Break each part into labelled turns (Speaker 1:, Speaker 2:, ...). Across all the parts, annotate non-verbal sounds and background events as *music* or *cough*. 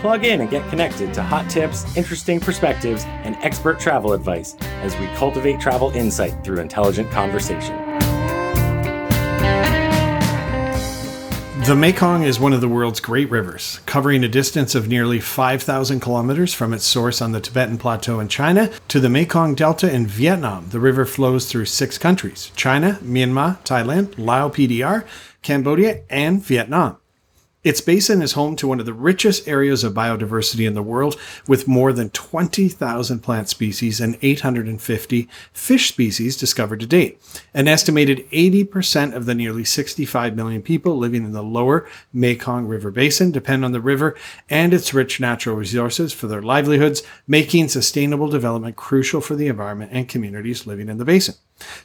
Speaker 1: Plug in and get connected to hot tips, interesting perspectives, and expert travel advice as we cultivate travel insight through intelligent conversation.
Speaker 2: The Mekong is one of the world's great rivers, covering a distance of nearly 5,000 kilometers from its source on the Tibetan Plateau in China to the Mekong Delta in Vietnam. The river flows through six countries China, Myanmar, Thailand, Lao PDR, Cambodia, and Vietnam. Its basin is home to one of the richest areas of biodiversity in the world, with more than 20,000 plant species and 850 fish species discovered to date. An estimated 80% of the nearly 65 million people living in the lower Mekong River basin depend on the river and its rich natural resources for their livelihoods, making sustainable development crucial for the environment and communities living in the basin.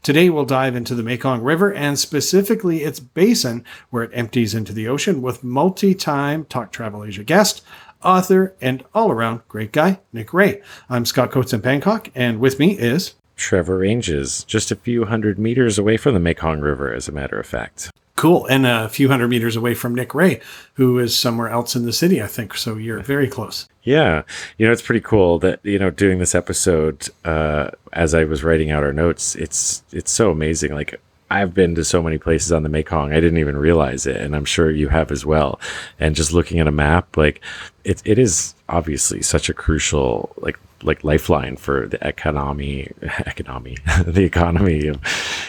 Speaker 2: Today, we'll dive into the Mekong River and specifically its basin, where it empties into the ocean, with multi time Talk Travel Asia guest, author, and all around great guy, Nick Ray. I'm Scott Coates in Bangkok, and with me is
Speaker 1: Trevor Ranges, just a few hundred meters away from the Mekong River, as a matter of fact.
Speaker 2: Cool. And a few hundred meters away from Nick Ray, who is somewhere else in the city, I think. So you're very close.
Speaker 1: Yeah. You know, it's pretty cool that, you know, doing this episode, uh, as I was writing out our notes, it's, it's so amazing. Like, I've been to so many places on the Mekong. I didn't even realize it. And I'm sure you have as well. And just looking at a map, like it, it is obviously such a crucial, like, like lifeline for the economy, *laughs* economy, *laughs* the economy of,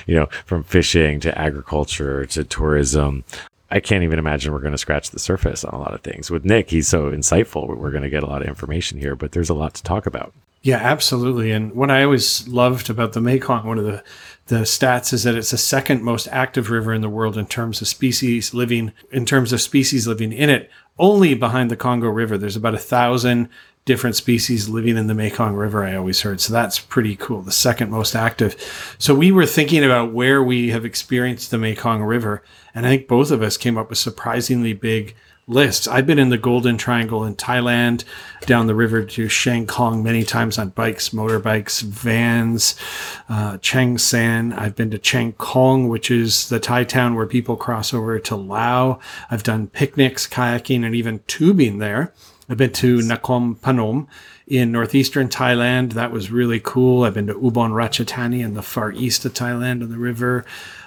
Speaker 1: you know, from fishing to agriculture to tourism. I can't even imagine we're going to scratch the surface on a lot of things. With Nick, he's so insightful. We're going to get a lot of information here, but there's a lot to talk about.
Speaker 2: Yeah, absolutely. And what I always loved about the Mekong, one of the the stats is that it's the second most active river in the world in terms of species living in terms of species living in it only behind the congo river there's about a thousand different species living in the Mekong River, I always heard. So that's pretty cool. The second most active. So we were thinking about where we have experienced the Mekong River. And I think both of us came up with surprisingly big lists. I've been in the Golden Triangle in Thailand, down the river to Chiang Khong many times on bikes, motorbikes, vans, uh, Chiang Saen. I've been to Chiang Khong, which is the Thai town where people cross over to Laos. I've done picnics, kayaking, and even tubing there. I've been to Nakhon Phanom in northeastern Thailand. That was really cool. I've been to Ubon Ratchathani in the far east of Thailand on the river.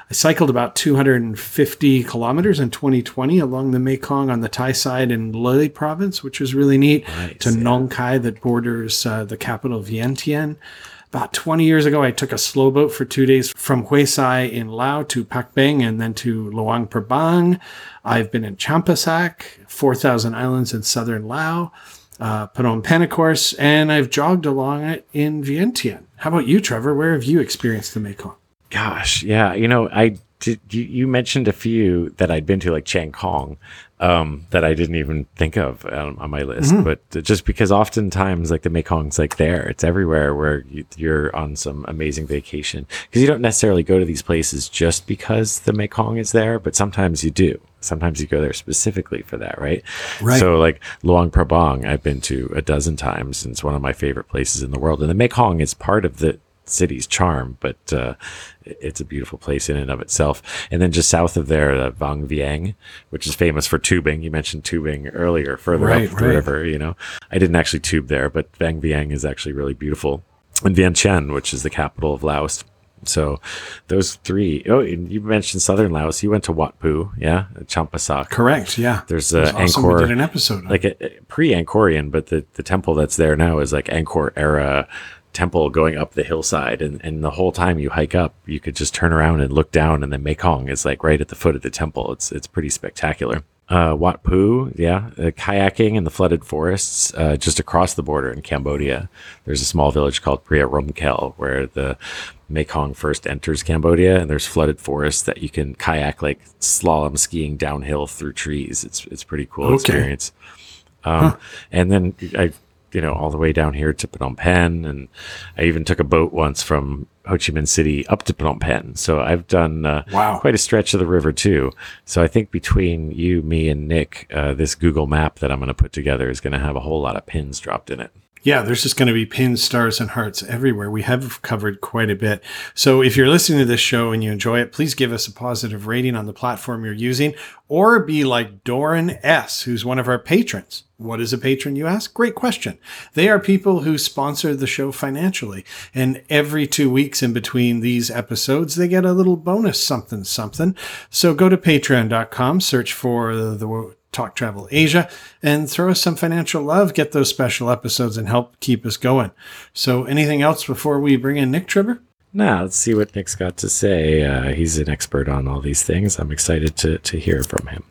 Speaker 2: I cycled about 250 kilometers in 2020 along the Mekong on the Thai side in Loei province, which was really neat, nice, to yeah. Nong Khai that borders uh, the capital Vientiane. About 20 years ago, I took a slow boat for two days from Huay Xai in Laos to Pak Beng and then to Luang Prabang. I've been in Champasak, 4,000 islands in southern Laos, uh, Phnom Penh, of course, and I've jogged along it in Vientiane. How about you, Trevor? Where have you experienced the Mekong?
Speaker 1: Gosh, yeah. You know, I did. You, you mentioned a few that I'd been to, like Chiang Khong, um, that I didn't even think of um, on my list. Mm-hmm. But just because oftentimes, like the Mekong's like there, it's everywhere where you, are on some amazing vacation. Because you don't necessarily go to these places just because the Mekong is there, but sometimes you do. Sometimes you go there specifically for that, right? Right. So, like Luang Prabang, I've been to a dozen times, and it's one of my favorite places in the world. And the Mekong is part of the city's charm, but uh, it's a beautiful place in and of itself. And then just south of there, uh, Vang Vieng, which is famous for tubing. You mentioned tubing earlier, further right, up the river. You know, I didn't actually tube there, but Vang Vieng is actually really beautiful. And Vientiane, which is the capital of Laos. So those three. Oh, you mentioned southern Laos. You went to Wat Pu, yeah, Champasak.
Speaker 2: Correct. Yeah.
Speaker 1: There's uh, awesome. Angkor.
Speaker 2: We did an episode,
Speaker 1: like a, a pre-Angkorian, but the the temple that's there now is like Angkor era temple going up the hillside and, and the whole time you hike up you could just turn around and look down and the Mekong is like right at the foot of the temple it's it's pretty spectacular uh, Wat Pu, yeah, uh, kayaking in the flooded forests uh, just across the border in Cambodia. There's a small village called Preah Rumkel where the Mekong first enters Cambodia, and there's flooded forests that you can kayak like slalom skiing downhill through trees. It's it's pretty cool okay. experience. Um, huh. And then I you know, all the way down here to Phnom Penh. And I even took a boat once from Ho Chi Minh City up to Phnom Penh. So I've done uh,
Speaker 2: Wow.
Speaker 1: quite a stretch of the river too. So I think between you, me, and Nick, uh, this Google map that I'm going to put together is going to have a whole lot of pins dropped in it.
Speaker 2: Yeah, there's just going to be pins, stars, and hearts everywhere. We have covered quite a bit. So if you're listening to this show and you enjoy it, please give us a positive rating on the platform you're using, or be like Doran S., who's one of our patrons. What is a patron, you ask? Great question. They are people who sponsor the show financially. And every two weeks in between these episodes, they get a little bonus something, something. So go to patreon.com, search for the, Talk Travel Asia and throw us some financial love, get those special episodes and help keep us going. So, anything else before we bring in Nick Trevor?
Speaker 1: Now, let's see what Nick's got to say. Uh, he's an expert on all these things. I'm excited to, to hear from him.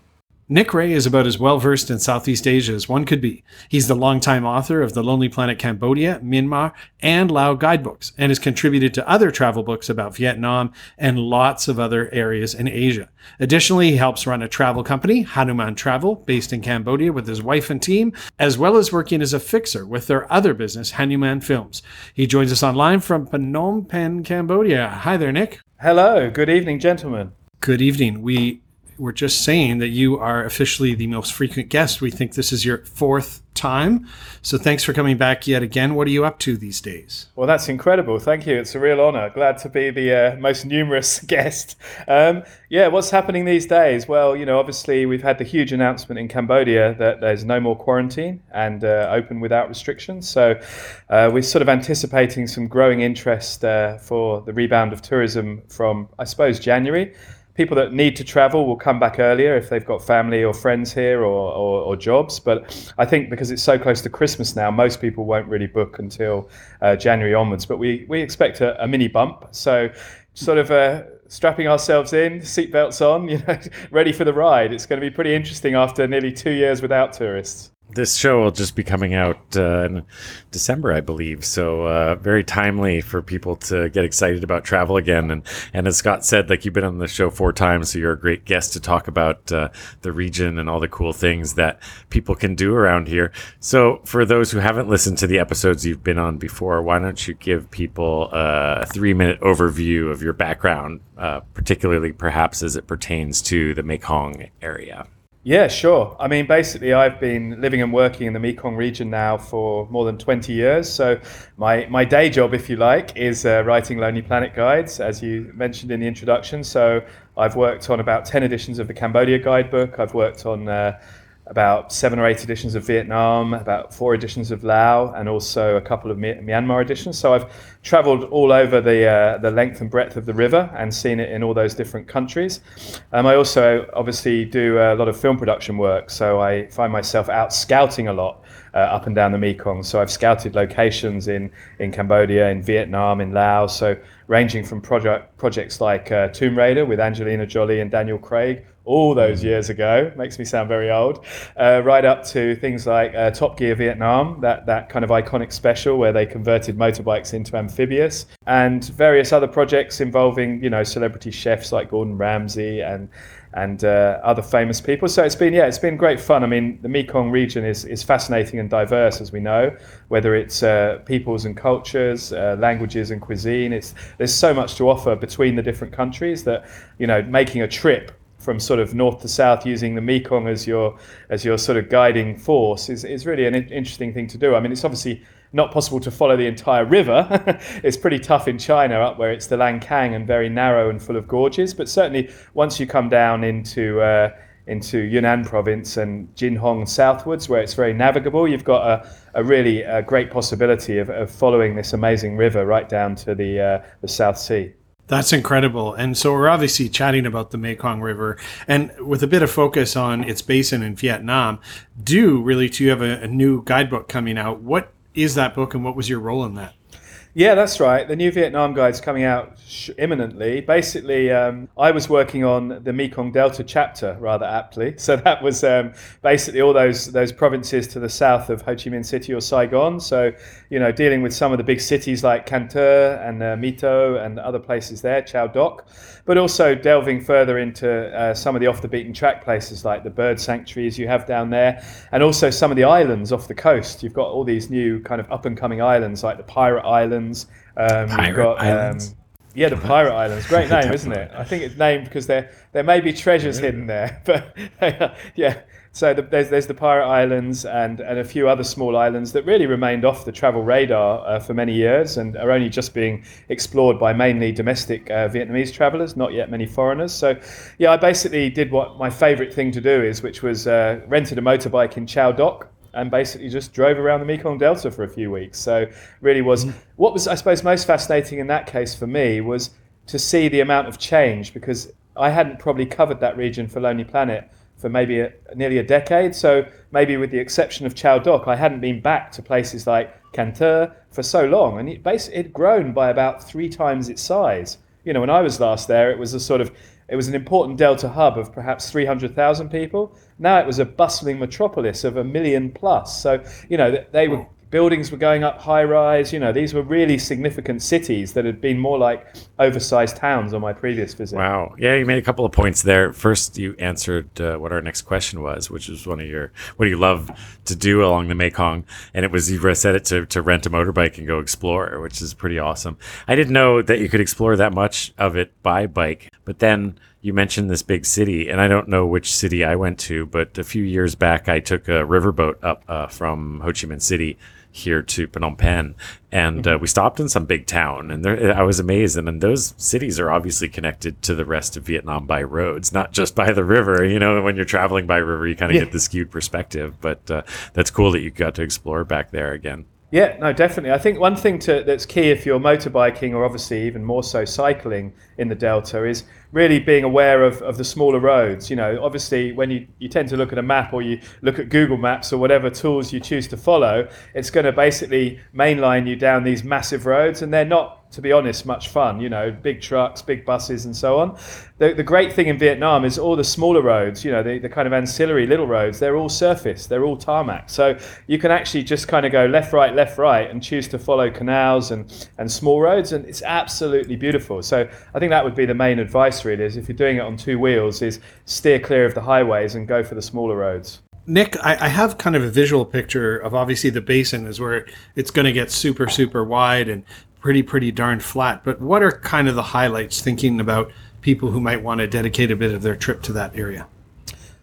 Speaker 2: Nick Ray is about as well versed in Southeast Asia as one could be. He's the longtime author of The Lonely Planet Cambodia, Myanmar, and Lao guidebooks, and has contributed to other travel books about Vietnam and lots of other areas in Asia. Additionally, he helps run a travel company, Hanuman Travel, based in Cambodia with his wife and team, as well as working as a fixer with their other business, Hanuman Films. He joins us online from Phnom Penh, Cambodia. Hi there, Nick.
Speaker 3: Hello, good evening, gentlemen.
Speaker 2: Good evening. We were just saying that you are officially the most frequent guest. We think this is your fourth time. So thanks for coming back yet again. What are you up to these days?
Speaker 3: Well, that's incredible. Thank you. It's a real honour. Glad to be the uh, most numerous *laughs* guest. Um, yeah, what's happening these days? Well, you know, obviously we've had the huge announcement in Cambodia that there's no more quarantine and uh, open without restrictions. So uh, we're sort of anticipating some growing interest uh, for the rebound of tourism from, I suppose, January. People that need to travel will come back earlier if they've got family or friends here or, or, or jobs. But I think because it's so close to Christmas now, most people won't really book until uh, January onwards. But we, we expect a, a mini bump. So, sort of uh, strapping ourselves in, seatbelts on, *laughs* you know, ready for the ride. It's going to be pretty interesting after nearly two years without tourists.
Speaker 1: This show will just be coming out uh, in December, I believe. So uh, very timely for people to get excited about travel again. And and as Scott said, like you've been on the show four times, so you're a great guest to talk about uh, the region and all the cool things that people can do around here. So for those who haven't listened to the episodes you've been on before, why don't you give people a three minute overview of your background, uh, particularly perhaps as it pertains to the Mekong area?
Speaker 3: Yeah, sure. I mean, basically, I've been living and working in the Mekong region now for more than 20 years. So, my, my day job, if you like, is uh, writing Lonely Planet guides, as you mentioned in the introduction. So, I've worked on about 10 editions of the Cambodia guidebook. I've worked on uh, about seven or eight editions of Vietnam, about four editions of Laos, and also a couple of Myanmar editions. So I've travelled all over the uh, the length and breadth of the river and seen it in all those different countries. Um, I also obviously do a lot of film production work, so I find myself out scouting a lot. Uh, up and down the Mekong. So I've scouted locations in, in Cambodia, in Vietnam, in Laos. So ranging from project, projects like uh, Tomb Raider with Angelina Jolie and Daniel Craig, all those years ago, makes me sound very old, uh, right up to things like uh, Top Gear Vietnam, that, that kind of iconic special where they converted motorbikes into amphibious, and various other projects involving, you know, celebrity chefs like Gordon Ramsay and and uh, other famous people. So it's been yeah, it's been great fun. I mean, the Mekong region is is fascinating and diverse, as we know. Whether it's uh, peoples and cultures, uh, languages and cuisine, it's there's so much to offer between the different countries that you know making a trip from sort of north to south using the Mekong as your as your sort of guiding force is, is really an interesting thing to do. I mean, it's obviously not possible to follow the entire river. *laughs* it's pretty tough in China up where it's the Lancang and very narrow and full of gorges. But certainly once you come down into uh, into Yunnan province and Jinghong southwards, where it's very navigable, you've got a, a really uh great possibility of, of following this amazing river right down to the uh, the South Sea.
Speaker 2: That's incredible. And so we're obviously chatting about the Mekong River and with a bit of focus on its basin in Vietnam. Do really, do you have a, a new guidebook coming out? What is that book and what was your role in that?
Speaker 3: Yeah, that's right. The new Vietnam guide's coming out sh- imminently. Basically, um, I was working on the Mekong Delta chapter rather aptly. *laughs* So that was um, basically all those those provinces to the south of Ho Chi Minh City or Saigon. So you know, dealing with some of the big cities like Can Tho and uh, My Tho and other places there, Chau Doc, but also delving further into uh, some of the off the beaten track places like the bird sanctuaries you have down there, and also some of the islands off the coast. You've got all these new kind of up and coming islands like the Pirate Islands. Um,
Speaker 1: Pirate
Speaker 3: you've got,
Speaker 1: Islands.
Speaker 3: Um, yeah, the Pirate Islands. *laughs* Great name, isn't it? I think it's named because there there may be treasures hidden there, *laughs* but *laughs* yeah. So the, there's there's the Pirate Islands and and a few other small islands that really remained off the travel radar uh, for many years and are only just being explored by mainly domestic uh, Vietnamese travellers, not yet many foreigners. So, yeah, I basically did what my favourite thing to do is, which was uh, rented a motorbike in Chau Doc and basically just drove around the Mekong Delta for a few weeks. So really was what was I suppose most fascinating in that case for me was to see the amount of change because I hadn't probably covered that region for Lonely Planet for maybe a, nearly a decade. So maybe with the exception of Chau Doc, I hadn't been back to places like Can Tho for so long, and it basically had grown by about three times its size. You know, when I was last there, it was a sort of it was an important delta hub of perhaps 300,000 people. Now it was a bustling metropolis of a million plus. So, you know, they were hmm. Buildings were going up high rise. You know, these were really significant cities that had been more like oversized towns on my previous visit.
Speaker 1: Wow. Yeah, you made a couple of points there. First, you answered uh, what our next question was, which was one of your what do you love to do along the Mekong, and it was you said it to to rent a motorbike and go explore, which is pretty awesome. I didn't know that you could explore that much of it by bike, but then you mentioned this big city, and I don't know which city I went to, but a few years back I took a riverboat up uh, from Ho Chi Minh City here to Phnom Penh, and uh, we stopped in some big town, and there, I was amazed. And then those cities are obviously connected to the rest of Vietnam by roads, not just by the river. You know, when you're traveling by river, you kind of
Speaker 3: Yeah.
Speaker 1: get the skewed perspective. But uh, that's cool that you got to explore back there again.
Speaker 3: Yeah, no, definitely. I think one thing to, that's key if you're motorbiking or obviously even more so cycling in the Delta is really being aware of, of the smaller roads. You know, obviously when you, you tend to look at a map or you look at Google Maps or whatever tools you choose to follow, it's going to basically mainline you down these massive roads and they're not, to be honest, much fun. You know, big trucks, big buses and so on. The, the great thing in Vietnam is all the smaller roads, you know, the, the kind of ancillary little roads, they're all surface, they're all tarmac. So you can actually just kind of go left, right, left, right and choose to follow canals and, and small roads. And it's absolutely beautiful. So I think that would be the main advice really is if you're doing it on two wheels is steer clear of the highways and go for the smaller roads.
Speaker 2: Nick, I, I have kind of a visual picture of obviously the basin is where it's going to get super, super wide and pretty, pretty darn flat. But what are kind of the highlights thinking about people who might want to dedicate a bit of their trip to that area?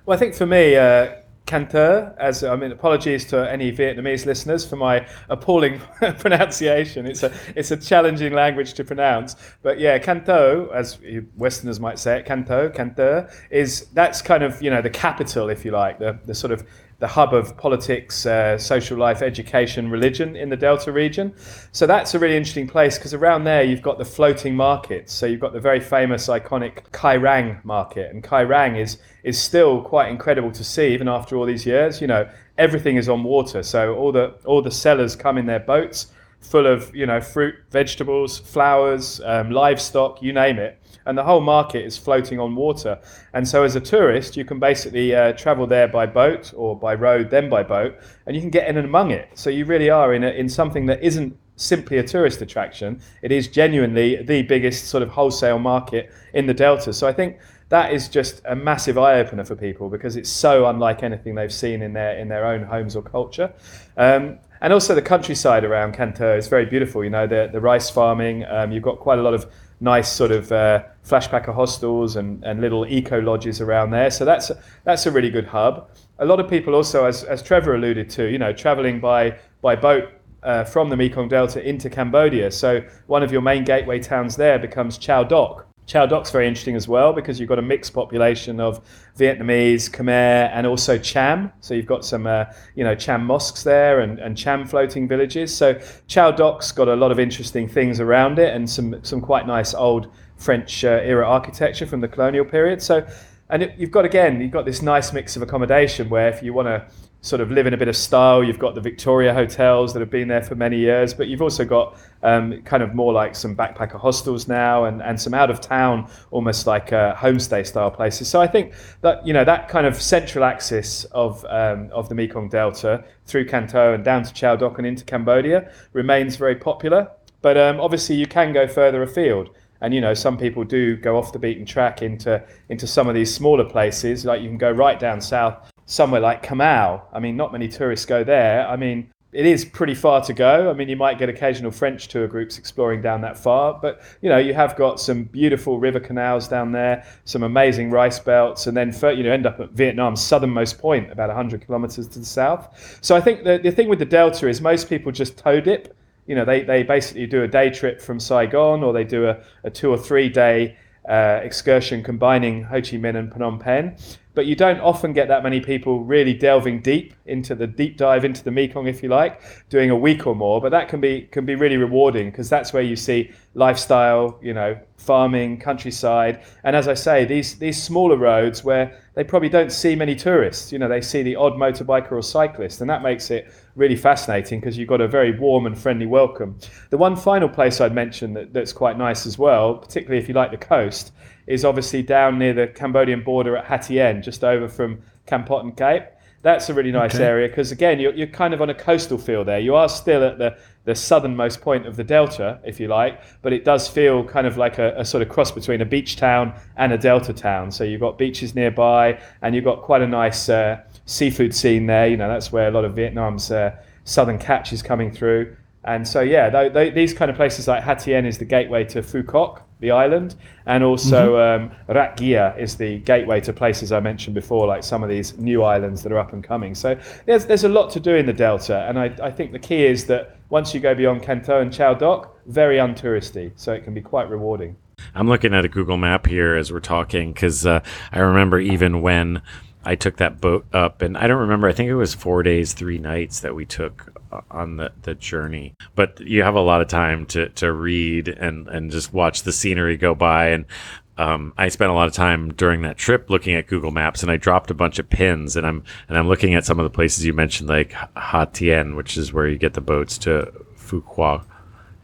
Speaker 3: Well, I think for me, uh, Can Tho, as I mean, apologies to any Vietnamese listeners for my appalling *laughs* pronunciation. It's a it's a challenging language to pronounce, but yeah, Can Tho, as Westerners might say it, Can Tho, is that's kind of you know the capital, if you like, the the sort of the hub of politics, uh, social life, education, religion in the Delta region. So that's a really interesting place because around there you've got the floating markets. So you've got the very famous, iconic Cai Rang market, and Cai Rang is is still quite incredible to see even after all these years. You know, everything is on water, so all the all the sellers come in their boats full of you know fruit, vegetables, flowers, um, livestock, you name it, and the whole market is floating on water. And so, as a tourist, you can basically uh, travel there by boat or by road, then by boat, and you can get in and among it. So you really are in a, in something that isn't simply a tourist attraction. It is genuinely the biggest sort of wholesale market in the Delta. So I think that is just a massive eye opener for people because it's so unlike anything they've seen in their in their own homes or culture. Um, and also the countryside around Can Tho is very beautiful. You know, the, the rice farming. Um, you've got quite a lot of nice sort of uh, flashpacker hostels and, and little eco lodges around there. So that's a, that's a really good hub. A lot of people also, as, as Trevor alluded to, you know, traveling by by boat uh, from the Mekong Delta into Cambodia. So one of your main gateway towns there becomes Chau Doc. Chau Doc's very interesting as well because you've got a mixed population of Vietnamese, Khmer, and also Cham. So you've got some, uh, you know, Cham mosques there and, and Cham floating villages. So Chau Doc's got a lot of interesting things around it and some some quite nice old French uh, era architecture from the colonial period. So and it, you've got again, you've got this nice mix of accommodation where if you want to sort of live in a bit of style. You've got the Victoria hotels that have been there for many years, but you've also got um, kind of more like some backpacker hostels now and, and some out of town, almost like uh, homestay style places. So I think that, you know, that kind of central axis of, um, of the Mekong Delta through Can Tho and down to Chau Doc and into Cambodia remains very popular. But um, obviously you can go further afield and you know some people do go off the beaten track into into some of these smaller places like you can go right down south somewhere like Ca Mau. I mean, not many tourists go there. I mean, it is pretty far to go. I mean, you might get occasional French tour groups exploring down that far, but you know, you have got some beautiful river canals down there, some amazing rice belts, and then you know end up at Vietnam's southernmost point, about 100 kilometers to the south. So I think the, the thing with the delta is most people just toe dip. You know, they, they basically do a day trip from Saigon, or they do a, a two or three day uh, excursion combining Ho Chi Minh and Phnom Penh but you don't often get that many people really delving deep into the deep dive into the Mekong, if you like, doing a week or more. But that can be can be really rewarding because that's where you see lifestyle, you know, farming, countryside, and as I say, these these smaller roads where they probably don't see many tourists. You know, they see the odd motorbiker or cyclist, and that makes it really fascinating because you've got a very warm and friendly welcome. The one final place I'd mention that, that's quite nice as well, particularly if you like the coast, is obviously down near the Cambodian border at Hatien, just over from Kampot Cape. That's a really nice okay. area because again, you're, you're kind of on a coastal feel there. You are still at the, the southernmost point of the delta, if you like, but it does feel kind of like a, a, sort of cross between a beach town and a delta town. So you've got beaches nearby, and you've got quite a nice uh, seafood scene there. You know, that's where a lot of Vietnam's uh, southern catch is coming through. And so, yeah, th- th- these kind of places like Hatien is the gateway to Phu Quoc, the island, and also mm-hmm. um, Rat is the gateway to places I mentioned before, like some of these new islands that are up and coming. So there's, there's a lot to do in the Delta, and I, I think the key is that once you go beyond Can Tho and Chau Doc, very untouristy, so it can be quite rewarding.
Speaker 1: I'm looking at a Google map here as we're talking because uh, I remember even when I took that boat up, and I don't remember. I think it was four days, three nights that we took uh, on the, the journey. But you have a lot of time to, to read and, and just watch the scenery go by. And um, I spent a lot of time during that trip looking at Google Maps, and I dropped a bunch of pins. And I'm and I'm looking at some of the places you mentioned, like Hatien, which is where you get the boats to Quoc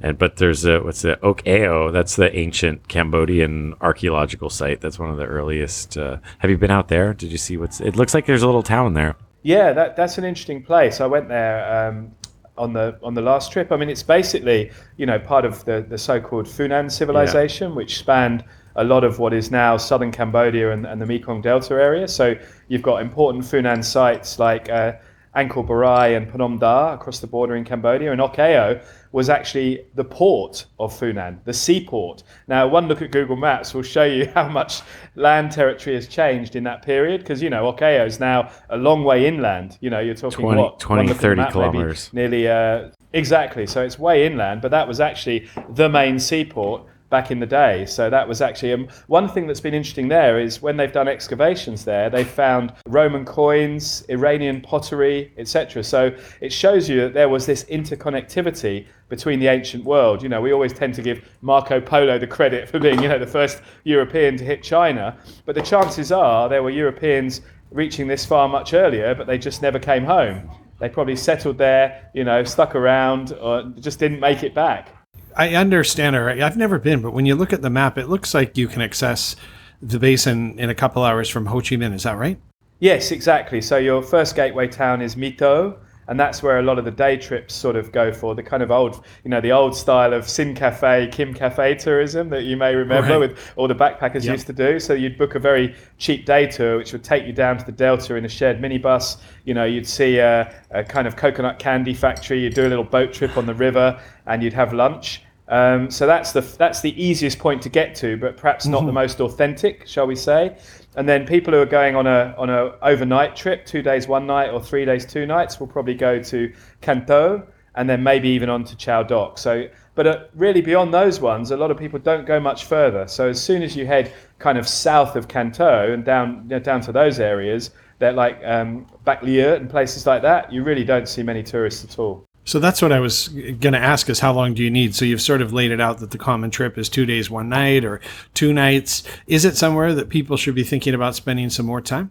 Speaker 1: and but there's a what's the Ok Eo? That's the ancient Cambodian archaeological site. That's one of the earliest. Uh, have you been out there? Did you see what's? It looks like there's a little town there.
Speaker 3: Yeah, that, that's an interesting place. I went there um, on the on the last trip. I mean, it's basically you know part of the the so-called Funan civilization, yeah. which spanned a lot of what is now southern Cambodia and, and the Mekong Delta area. So you've got important Funan sites like. Uh, Angkor Borei and Phnom Da across the border in Cambodia, and Ok Eo was actually the port of Funan, the seaport. Now, one look at Google Maps will show you *laughs* how much land territory has changed in that period, because you know Ok Eo is now a long way inland. You know, you're talking
Speaker 1: 20,
Speaker 3: what
Speaker 1: 20, 30 map, kilometers,
Speaker 3: nearly. Uh, exactly. So it's way inland, but that was actually the main seaport back in the day. So that was actually um, one thing that's been interesting there is when they've done excavations there, they found Roman coins, Iranian pottery, etc. So it shows you that there was this interconnectivity between the ancient world. You know, we always tend to give Marco Polo the credit for being, you know, the first European to hit China, but the chances are there were Europeans reaching this far much earlier, but they just never came home. They probably settled there, you know, stuck around, or just didn't make it back.
Speaker 2: I understand? I've never been, but when you look at the map, it looks like you can access the basin in a couple hours from Ho Chi Minh. Is that right?
Speaker 3: Yes, exactly. So your first gateway town is My Tho, and that's where a lot of the day trips sort of go for the kind of old, you know, the old style of Sinh Cafe, Kim Cafe tourism that you may remember right. with all the backpackers yep. used to do. So you'd book a very cheap day tour, which would take you down to the Delta in a shared minibus. You know, you'd see a, a kind of coconut candy factory. You'd do a little boat trip on the river, and you'd have lunch. Um, so that's the that's the easiest point to get to, but perhaps not mm-hmm. the most authentic, shall we say? And then people who are going on a on a overnight trip, two days, one night, or three days, two nights, will probably go to Can Tho and then maybe even on to Chau Doc. So, but uh, really beyond those ones, a lot of people don't go much further. So as soon as you head kind of south of Can Tho and down you know, down to those areas, that like um, Bac Lieu and places like that, you really don't see many tourists at all.
Speaker 2: So that's what I was going to ask is how long do you need? So you've sort of laid it out that the common trip is two days, one night or two nights. Is it somewhere that people should be thinking about spending some more time?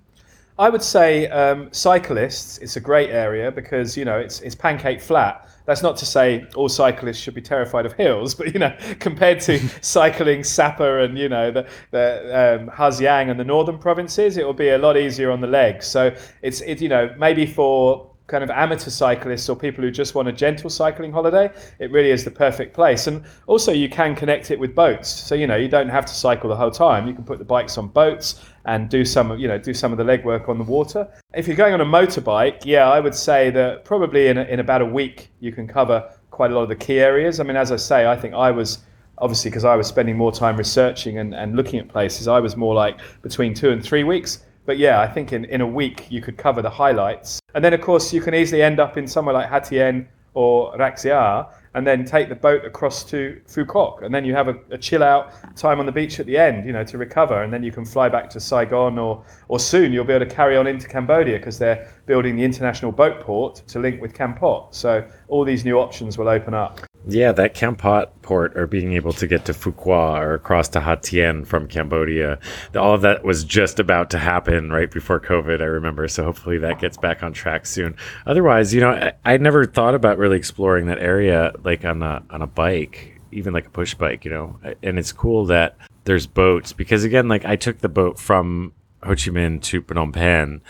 Speaker 3: I would say um, cyclists, it's a great area because, you know, it's, it's pancake flat. That's not to say all cyclists should be terrified of hills, *laughs* but, you know, compared to *laughs* cycling Sapa and, you know, the, the um, Ha Giang and the northern provinces, it will be a lot easier on the legs. So it's, it, you know, maybe for kind of amateur cyclists or people who just want a gentle cycling holiday, it really is the perfect place. And also, you can connect it with boats. So you know, you don't have to cycle the whole time. You can put the bikes on boats and do some you know do some of the legwork on the water. If you're going on a motorbike, yeah, I would say that probably in a, in about a week you can cover quite a lot of the key areas. I mean, as I say, I think I was obviously because I was spending more time researching and, and looking at places, I was more like between two and three weeks. But yeah, I think in, in a week you could cover the highlights. And then, of course, you can easily end up in somewhere like Hatien or Rach Gia and then take the boat across to Quoc. And then you have a, a, chill out time on the beach at the end, you know, to recover. And then you can fly back to Saigon or, or soon you'll be able to carry on into Cambodia because they're building the international boat port to link with Kampot. So all these new options will open up.
Speaker 1: Yeah, that Kampot port or being able to get to Quoc or across to Hatien from Cambodia, all of that was just about to happen right before COVID, I remember. So hopefully that gets back on track soon. Otherwise, you know, I, I never thought about really exploring that area like on a, on a bike, even like a push bike, you know. And it's cool that there's boats because, again, like I took the boat from Ho Chi Minh to Phnom Penh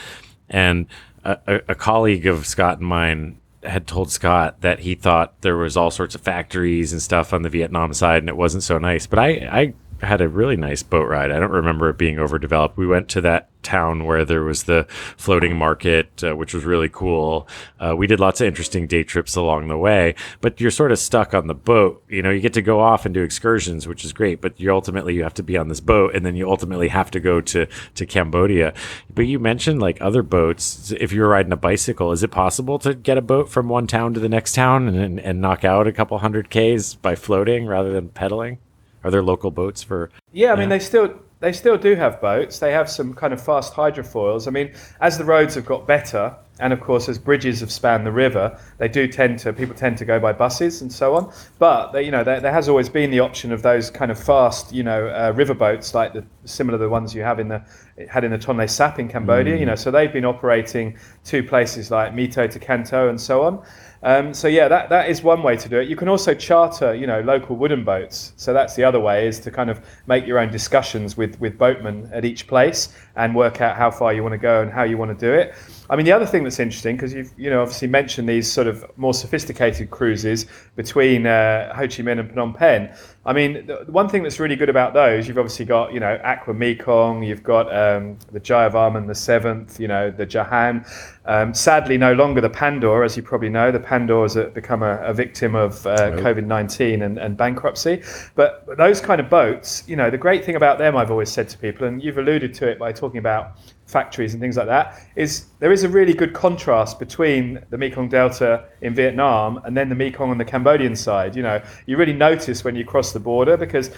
Speaker 1: and a, a colleague of Scott and mine had told Scott that he thought there was all sorts of factories and stuff on the Vietnam side, and it wasn't so nice. But I, I had a really nice boat ride. I don't remember it being overdeveloped. We went to that town where there was the floating market, uh, which was really cool. Uh, we did lots of interesting day trips along the way, but you're sort of stuck on the boat. You know, you get to go off and do excursions, which is great, but you ultimately you have to be on this boat, and then you ultimately have to go to to Cambodia. But you mentioned like other boats. If you're riding a bicycle, is it possible to get a boat from one town to the next town and and knock out a couple hundred k's by floating rather than pedaling? Are there local boats for?
Speaker 3: Yeah, I mean they still they still do have boats. They have some kind of fast hydrofoils. I mean, as the roads have got better, and of course as bridges have spanned the river, they do tend to people tend to go by buses and so on. But they, you know, there, there, has always been the option of those kind of fast, you know, uh, river boats like the similar to the ones you have in the had in the Tonle Sap in Cambodia. Mm. You know, so they've been operating to places like My Tho to Can Tho and so on. Um, so yeah, that, that is one way to do it. You can also charter, you know, local wooden boats. So that's the other way is to kind of make your own discussions with, with boatmen at each place and work out how far you want to go and how you want to do it. I mean, the other thing that's interesting because you've you know obviously mentioned these sort of more sophisticated cruises between uh, Ho Chi Minh and Phnom Penh. I mean, the, one thing that's really good about those, you've obviously got you know Aqua Mekong, you've got um, the Jayavarman the Seventh, you know the Jahan. Um, sadly, no longer the Pandaw, as you probably know. The Pandaw has become a, a victim of uh. COVID nineteen and, and bankruptcy. But those kind of boats, you know, the great thing about them, I've always said to people, and you've alluded to it by talking about factories and things like that is there is a really good contrast between the Mekong Delta in Vietnam and then the Mekong on the Cambodian side. You know, you really notice when you cross the border because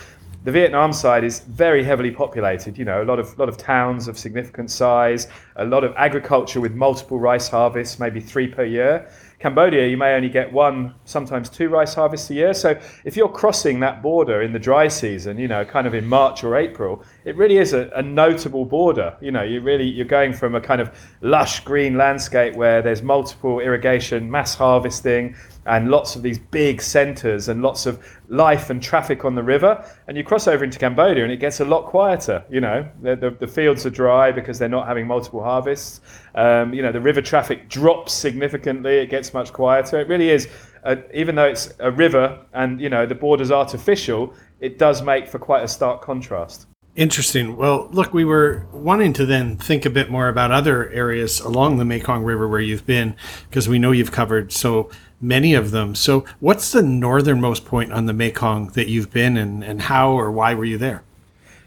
Speaker 3: the Vietnam side is very heavily populated. You know, a lot of lot of towns of significant size, a lot of agriculture with multiple rice harvests, maybe three per year. Cambodia, you may only get one, sometimes two rice harvests a year. So if you're crossing that border in the dry season, you know, kind of in March or April, it really is a, a notable border. You know, you really you're going from a kind of lush green landscape where there's multiple irrigation, mass harvesting, and lots of these big centres and lots of life and traffic on the river. And you cross over into Cambodia and it gets a lot quieter. You know, the, the, the fields are dry because they're not having multiple harvests. Um, you know, the river traffic drops significantly. It gets much quieter. It really is, a, even though it's a river and, you know, the border's artificial, it does make for quite a stark contrast.
Speaker 2: Interesting. Well, look, we were wanting to then think a bit more about other areas along the Mekong River where you've been, because we know you've covered so many of them. So, what's the northernmost point on the Mekong that you've been, and, and how or why were you there?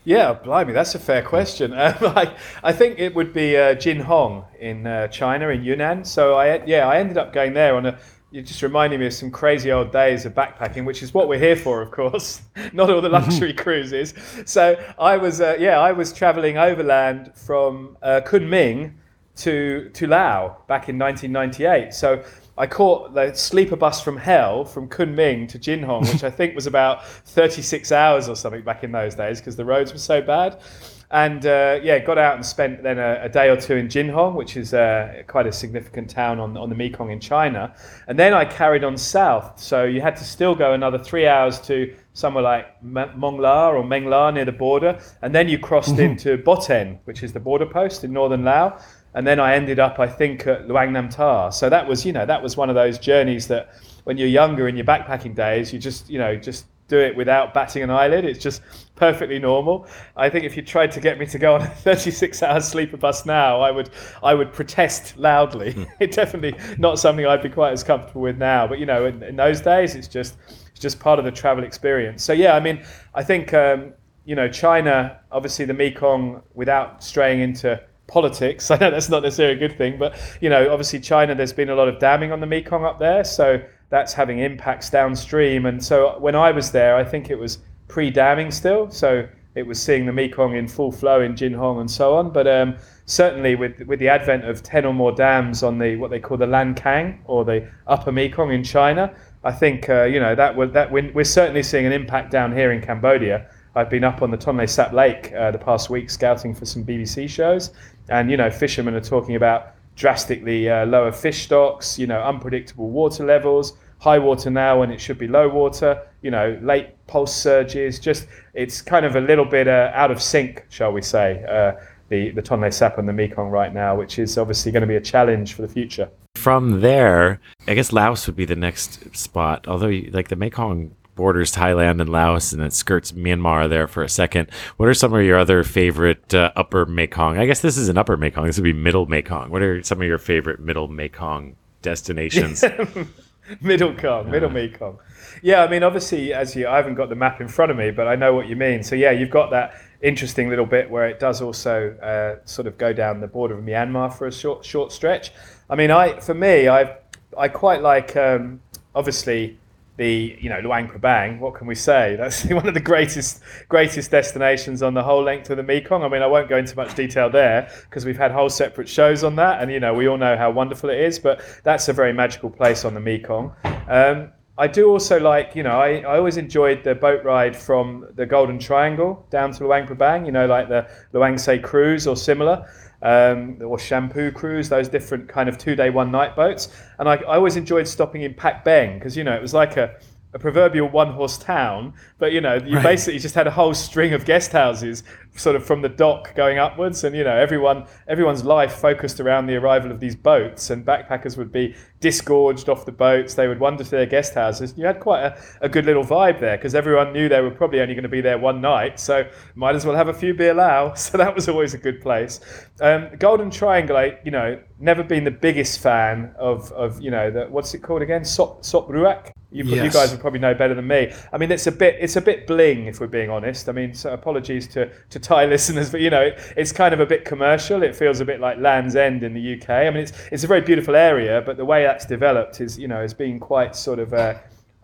Speaker 3: Yeah, blimey, that's a fair question. *laughs* Um, I, I think it would be uh, Jinghong in uh, China, in Yunnan. So I, yeah, I ended up going there on a. You're just reminding me of some crazy old days of backpacking, which is what we're here for, of course. *laughs* Not all the luxury cruises. So I was, uh, yeah, I was traveling overland from uh, Kunming to to Lao back in 1998. So I caught the sleeper bus from hell from Kunming to Jinghong, which I *laughs* think was about 36 hours or something back in those days because the roads were so bad. And uh, yeah, got out and spent then a, a, day or two in Jinghong, which is uh, quite a significant town on, on the Mekong in China. And then I carried on south. So you had to still go another three hours to somewhere like Mongla or Mengla near the border. And then you crossed mm-hmm. into Boten, which is the border post in northern Laos. And then I ended up, I think, at Luang Namtha. So that was, you know, that was one of those journeys that when you're younger in your backpacking days, you just, you know, just do it without batting an eyelid. It's just perfectly normal. I think if you tried to get me to go on a *laughs* 36 hour sleeper bus now, I would I would protest loudly. Hmm. *laughs* it's definitely not something I'd be quite as comfortable with now. But you know, in, in, those days, it's just it's just part of the travel experience. So yeah, I mean, I think um, you know, China, obviously the Mekong, without straying into politics. *laughs* I know that's not necessarily a good thing, but you know, obviously China, there's been a lot of damming on the Mekong up there, so that's having impacts downstream. And so when I was there, I think it was pre-damming still, so it was seeing the Mekong in full flow in Jinghong and so on. But um, certainly with with the advent of ten or more dams on the what they call the Lancang or the Upper Mekong in China, I think uh, you know that that we're, we're certainly seeing an impact down here in Cambodia. I've been up on the Tonle Sap Lake uh, the past week scouting for some BBC shows, and you know fishermen are talking about drastically uh, lower fish stocks, you know unpredictable water levels, high water now when it should be low water, you know, late pulse surges. Just it's kind of a little bit uh, out of sync, shall we say, uh, the, the Tonle Sap and the Mekong right now, which is obviously going to be a challenge for the future.
Speaker 1: From there, I guess Laos would be the next spot, although like the Mekong borders Thailand and Laos and it skirts Myanmar there for a second. What are some of your other favorite uh, upper Mekong? I guess this is an upper Mekong. This would be middle Mekong. What are some of your favorite middle Mekong destinations? *laughs*
Speaker 3: middle Kong, middle uh. Mekong. Yeah, I mean, obviously, as you, I haven't got the map in front of me, but I know what you mean. So yeah, you've got that interesting little bit where it does also uh, sort of go down the border of Myanmar for a short short stretch. I mean, I for me, I I quite like um, obviously the you know Luang Prabang. What can we say? *laughs* That's one of the greatest greatest destinations on the whole length of the Mekong. I mean, I won't go into much detail there because we've had whole separate shows on that, and you know we all know how wonderful it is. But that's a very magical place on the Mekong. Um, I do also like, you know, I, I always enjoyed the boat ride from the Golden Triangle down to Luang Prabang, you know, like the Luang Say cruise or similar um, or Shompoo cruise, those different kind of two day, one night boats. And I, I always enjoyed stopping in Pak Beng because, you know, it was like a, a proverbial one horse town, but you know, you right. basically just had a whole string of guest houses sort of from the dock going upwards and you know everyone everyone's life focused around the arrival of these boats and backpackers would be disgorged off the boats they would wander to their guest houses you had quite a, a good little vibe there because everyone knew they were probably only going to be there one night so might as well have a few beer lao *laughs* so that was always a good place um, golden triangle I, you know never been the biggest fan of of you know the, what's it called again sop sop ruak you, yes. you, guys would probably know better than me. I mean, it's a bit it's a bit bling if we're being honest. I mean, so apologies to, to Thai *laughs* listeners, but you know, it, it's kind of a bit commercial. It feels a bit like Land's End in the UK. I mean, it's it's a very beautiful area, but the way that's developed is you know has been quite sort of. Uh,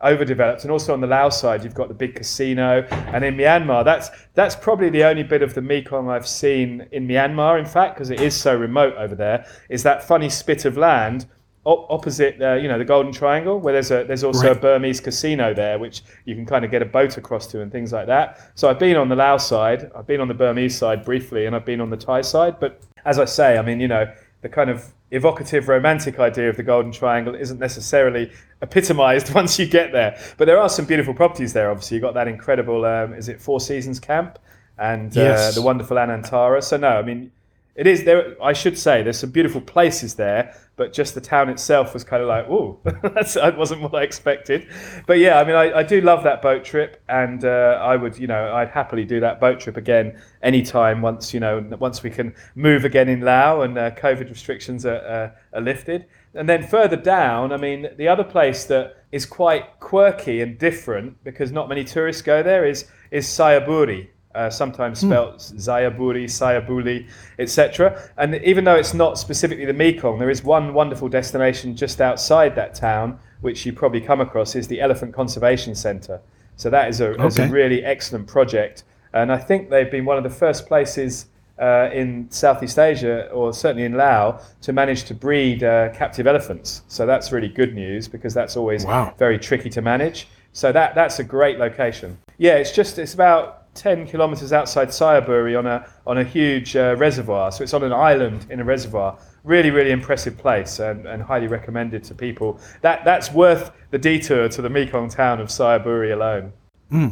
Speaker 3: overdeveloped and also on the Laos side you've got the big casino and in Myanmar that's that's probably the only bit of the Mekong I've seen in Myanmar in fact because it is so remote over there is that funny spit of land opposite, uh, you know, the Golden Triangle, where there's a there's also right. a Burmese casino there, which you can kind of get a boat across to and things like that. So I've been on the Laos side, I've been on the Burmese side briefly, and I've been on the Thai side. But as I say, I mean, you know, the kind of evocative romantic idea of the Golden Triangle isn't necessarily epitomized *laughs* once you get there. But there are some beautiful properties there. Obviously, you've got that incredible, um, is it Four Seasons Camp? And uh, yes. the wonderful Anantara. So no, I mean, it is there. I should say there's some beautiful places there, but just the town itself was kind of like, oh, *laughs* that wasn't what I expected. But yeah, I mean, I, I do love that boat trip, and uh, I would, you know, I'd happily do that boat trip again anytime once, you know, once we can move again in Laos and uh, COVID restrictions are, uh, are lifted. And then further down, I mean, the other place that is quite quirky and different because not many tourists go there is is Sayaburi uh, sometimes hmm. spelled mm. Zayaburi, Sayabuli, etc. And even though it's not specifically the Mekong, there is one wonderful destination just outside that town, which you probably come across, is the Elephant Conservation Centre. So that is a, okay. is a really excellent project. And I think they've been one of the first places uh, in Southeast Asia, or certainly in Laos, to manage to breed uh, captive elephants. So that's really good news because that's always
Speaker 2: Wow.
Speaker 3: very tricky to manage. So that that's a great location. Yeah, it's just it's about 10 kilometers outside Sayaburi on a on a huge uh, reservoir. So it's on an island in a reservoir. Really, really impressive place and, and highly recommended to people. That that's worth the detour to the Mekong town of Sayaburi alone.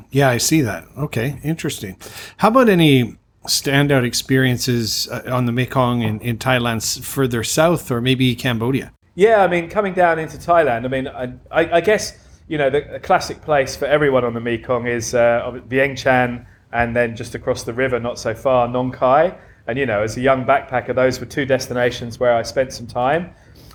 Speaker 2: Yeah, I see that. Okay, interesting. How about any standout experiences uh, on the Mekong in, in Thailand further south or maybe Cambodia?
Speaker 3: Yeah, I mean, coming down into Thailand, I mean, I, I, I guess, you know, the, the classic place for everyone on the Mekong is uh, Vientiane and then just across the river, not so far, Nong Khai. And, you know, as a young backpacker, those were two destinations where I spent some time.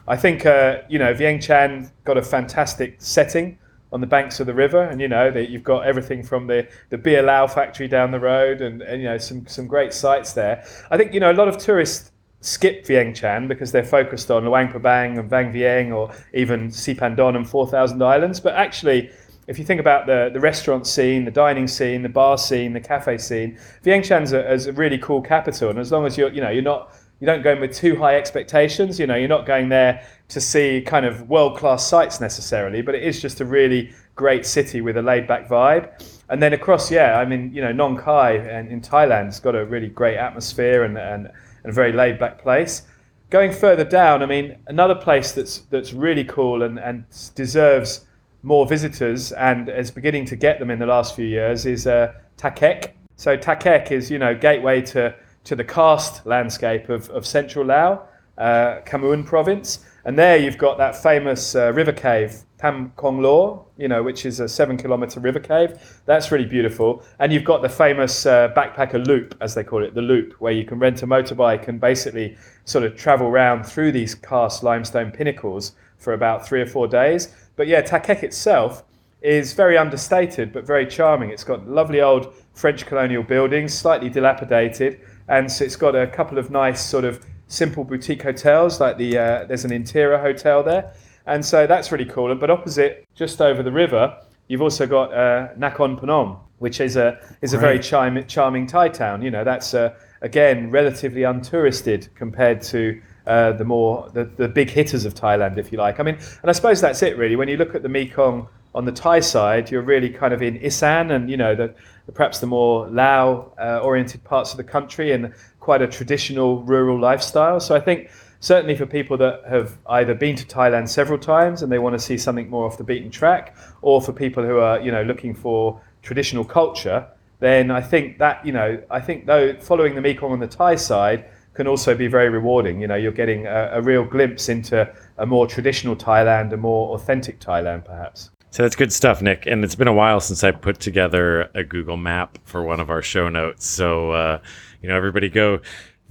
Speaker 3: I think, uh, you know, Vientiane got a fantastic setting on the banks of the river, and you know that you've got everything from the the beer Lao factory down the road, and, and you know some some great sites there. I think you know a lot of tourists skip Vientiane because they're focused on Luang Prabang and Vang Vieng or even Sipandon and 4,000 Islands. But actually, if you think about the, the restaurant scene, the dining scene, the bar scene, the cafe scene, Vientiane's a, is a really cool capital. And as long as you're, you know, you're not, you don't go in with too high expectations, you know, you're not going there to see kind of world-class sites necessarily, but it is just a really great city with a laid-back vibe. And then across, yeah, I mean, you know, Nong Khai and in Thailand's got a really great atmosphere and, and, and a very laid back place. Going further down, I mean, another place that's that's really cool and, and deserves more visitors and is beginning to get them in the last few years is uh, Thakhek. So Thakhek is, you know, gateway to, to the karst landscape of, of central Laos, uh, province. And there you've got that famous uh, river cave, Tham Kong Lo, you know, which is a seven kilometer river cave. That's really beautiful. And you've got the famous uh, backpacker loop, as they call it, the loop, where you can rent a motorbike and basically sort of travel around through these karst limestone pinnacles for about three or four days. But yeah, Thakhek itself is very understated but very charming. It's got lovely old French colonial buildings, slightly dilapidated, and so it's got a couple of nice sort of simple boutique hotels. Like the uh, there's an Inthira hotel there, and so that's really cool. But opposite, just over the river, you've also got uh, Nakhon Phanom, which is a is a very charming charming Thai town. You know, that's uh, again relatively untouristed compared to uh, the more the, the big hitters of Thailand, if you like. I mean, and I suppose that's it really. When you look at the Mekong on the Thai side, you're really kind of in Isan and you know the, the perhaps the more Lao uh, oriented parts of the country and quite a traditional rural lifestyle. So I think certainly for people that have either been to Thailand several times and they want to see something more off the beaten track, or for people who are you know looking for traditional culture, then I think that you know I think though following the Mekong on the Thai side can also be very rewarding. You know, you're getting a, a real glimpse into a more traditional Thailand, a more authentic Thailand, perhaps.
Speaker 1: So that's good stuff, Nick. And it's been a while since I put together a Google map for one of our show notes. So, uh, you know, everybody go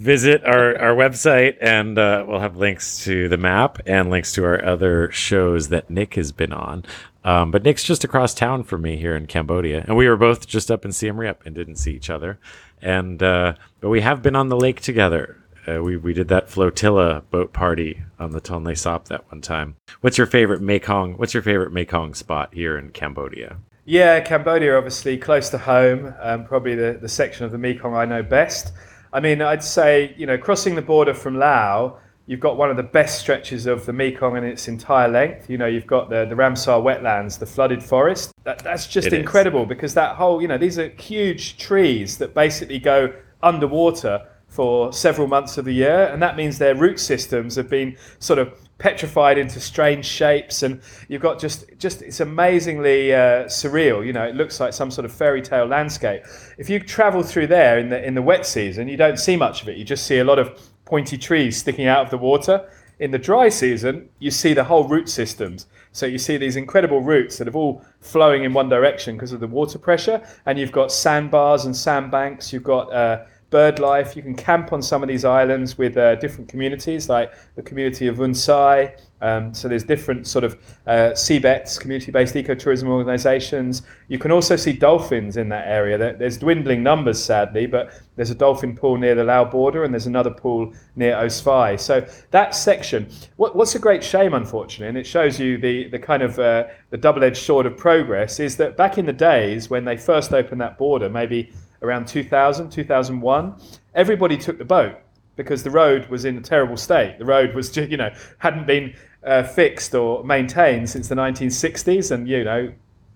Speaker 1: visit our, our website and uh, we'll have links to the map and links to our other shows that Nick has been on. Um, but Nick's just across town from me here in Cambodia. And we were both just up in Siem Reap and didn't see each other. And, uh, but we have been on the lake together. Uh, we, we did that flotilla boat party on the Tonle Sap that one time. What's your favorite Mekong? What's your favorite Mekong spot here in Cambodia?
Speaker 3: Yeah, Cambodia, obviously close to home, um, probably the, the section of the Mekong I know best. I mean, I'd say, you know, crossing the border from Laos, you've got one of the best stretches of the Mekong in its entire length. You know, you've got the, the Ramsar wetlands, the flooded forest. That, that's just
Speaker 1: It is.
Speaker 3: incredible because that whole, you know, these are huge trees that basically go underwater for several months of the year. And that means their root systems have been sort of petrified into strange shapes. And you've got just, just it's amazingly uh, surreal. You know, it looks like some sort of fairy tale landscape. If you travel through there in the, in the wet season, you don't see much of it. You just see a lot of pointy trees sticking out of the water. In the dry season, you see the whole root systems. So you see these incredible roots that are all flowing in one direction because of the water pressure. And you've got sandbars and sandbanks. You've got uh, bird life. You can camp on some of these islands with uh, different communities, like the community of Unsai. Um, so there's different sort of uh, CBETs, community-based ecotourism organisations. You can also see dolphins in that area. There- There's dwindling numbers, sadly, but there's a dolphin pool near the Lao border, and there's another pool near Osfai. So that section, what, what's a great shame, unfortunately, and it shows you the the kind of uh, the double-edged sword of progress, is that back in the days when they first opened that border, maybe around 2000, 2001, everybody took the boat because the road was in a terrible state. The road was, you know, hadn't been uh, fixed or maintained since the 1960s, and you know,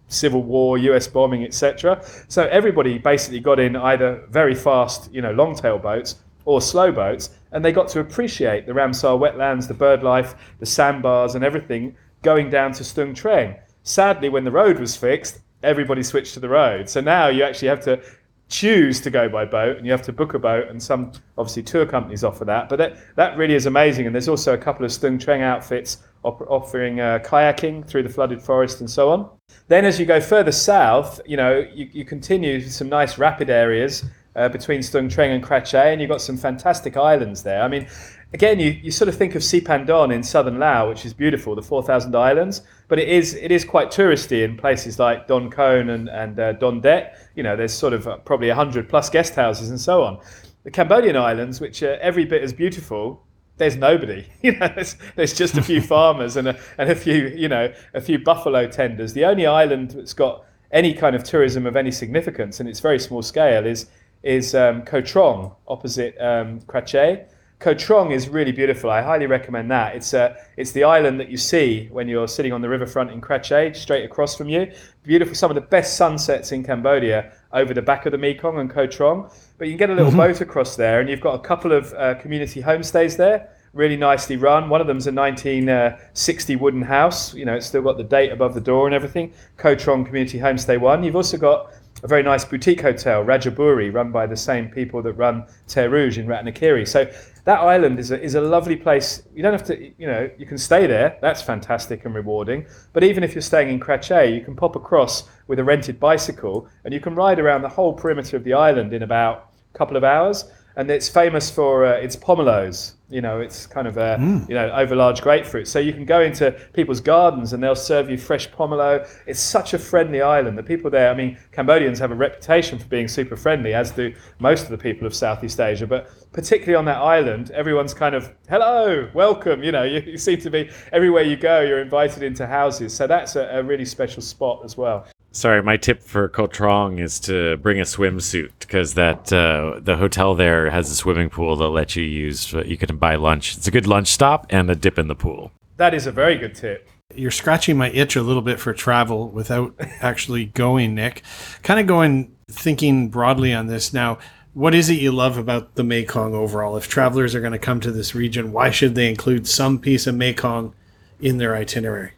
Speaker 3: civil war, U.S. bombing, etc. So everybody basically got in either very fast, you know, longtail boats or slow boats, and they got to appreciate the Ramsar wetlands, the bird life, the sandbars, and everything going down to Stung Treng. Sadly, when the road was fixed, everybody switched to the road. So now you actually have to choose to go by boat and you have to book a boat and some obviously tour companies offer that but that, that really is amazing and there's also a couple of Stung Treng outfits offering uh, kayaking through the flooded forest and so on then as you go further south you know you, you continue some nice rapid areas uh, between Stung Treng and Kratie, and you've got some fantastic islands there. I mean, again, you, you sort of think of Sipandon in southern Laos, which is beautiful, the 4,000 islands, but it is it is quite touristy in places like Don Khon and, and uh, Don Det. You know, there's sort of uh, probably 100 plus guest houses and so on. The Cambodian islands, which are every bit as beautiful, there's nobody. *laughs* You know, there's, there's just a few *laughs* farmers and a, and a few, you know, a few buffalo tenders. The only island that's got any kind of tourism of any significance, and it's very small scale, is is um, Koh Trong opposite um, Kratie. Koh Trong is really beautiful. I highly recommend that. It's uh, it's the island that you see when you're sitting on the riverfront in Kratie, straight across from you. Beautiful, some of the best sunsets in Cambodia over the back of the Mekong and Koh Trong. But you can get a little mm-hmm. boat across there, and you've got a couple of uh, community homestays there really nicely run. One of them's a 1960 wooden house. You know, it's still got the date above the door and everything. Koh Trong Community Homestay One. You've also got a very nice boutique hotel, Rajabori, run by the same people that run Terre Rouge in Ratanakiri. So that island is a, is a lovely place. You don't have to, you know, you can stay there. That's fantastic and rewarding. But even if you're staying in Kratie, you can pop across with a rented bicycle and you can ride around the whole perimeter of the island in about a couple of hours and it's famous for uh, its pomelos. You know, it's kind of a mm. you know over large grapefruit. So you can go into people's gardens and they'll serve you fresh pomelo. It's such a friendly island. The people there, I mean, Cambodians have a reputation for being super friendly, as do most of the people of Southeast Asia. But particularly on that island, everyone's kind of hello, welcome. You know, *laughs* you, you seem to be everywhere you go, you're invited into houses. So that's a, a really special spot as well.
Speaker 1: Sorry, my tip for Koh Trong is to bring a swimsuit because that uh, the hotel there has a swimming pool that lets you use. You can buy lunch. It's a good lunch stop and a dip in the pool.
Speaker 3: That is a very good tip.
Speaker 2: You're scratching my itch a little bit for travel without actually going, Nick. Kind of going thinking broadly on this now. What is it you love about the Mekong overall? If travelers are going to come to this region, why should they include some piece of Mekong in their itinerary?